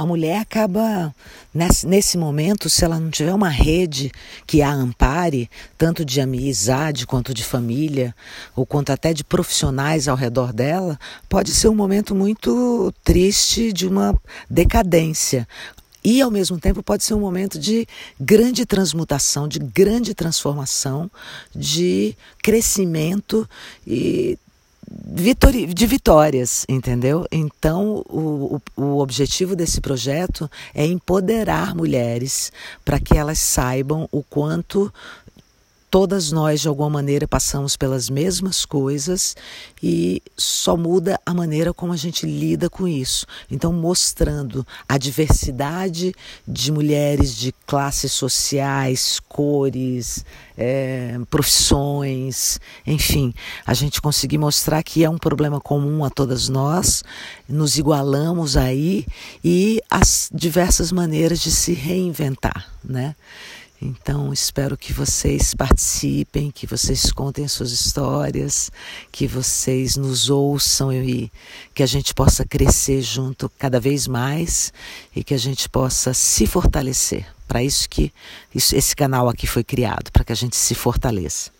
a mulher acaba, nesse, momento, se ela não tiver uma rede que a ampare, tanto de amizade quanto de família, ou quanto até de profissionais ao redor dela, pode ser um momento muito triste de uma decadência. E, ao mesmo tempo, pode ser um momento de grande transmutação, de grande transformação, de crescimento e de vitórias, entendeu? Então, o, o objetivo desse projeto é empoderar mulheres para que elas saibam o quanto Todas nós, de alguma maneira, passamos pelas mesmas coisas e só muda a maneira como a gente lida com isso. Então, mostrando a diversidade de mulheres de classes sociais, cores, é, profissões, enfim, a gente conseguir mostrar que é um problema comum a todas nós, nos igualamos aí e as diversas maneiras de se reinventar, né? Então, espero que vocês participem, que vocês contem suas histórias, que vocês nos ouçam e que a gente possa crescer junto cada vez mais e que a gente possa se fortalecer. Para isso que esse canal aqui foi criado, para que a gente se fortaleça.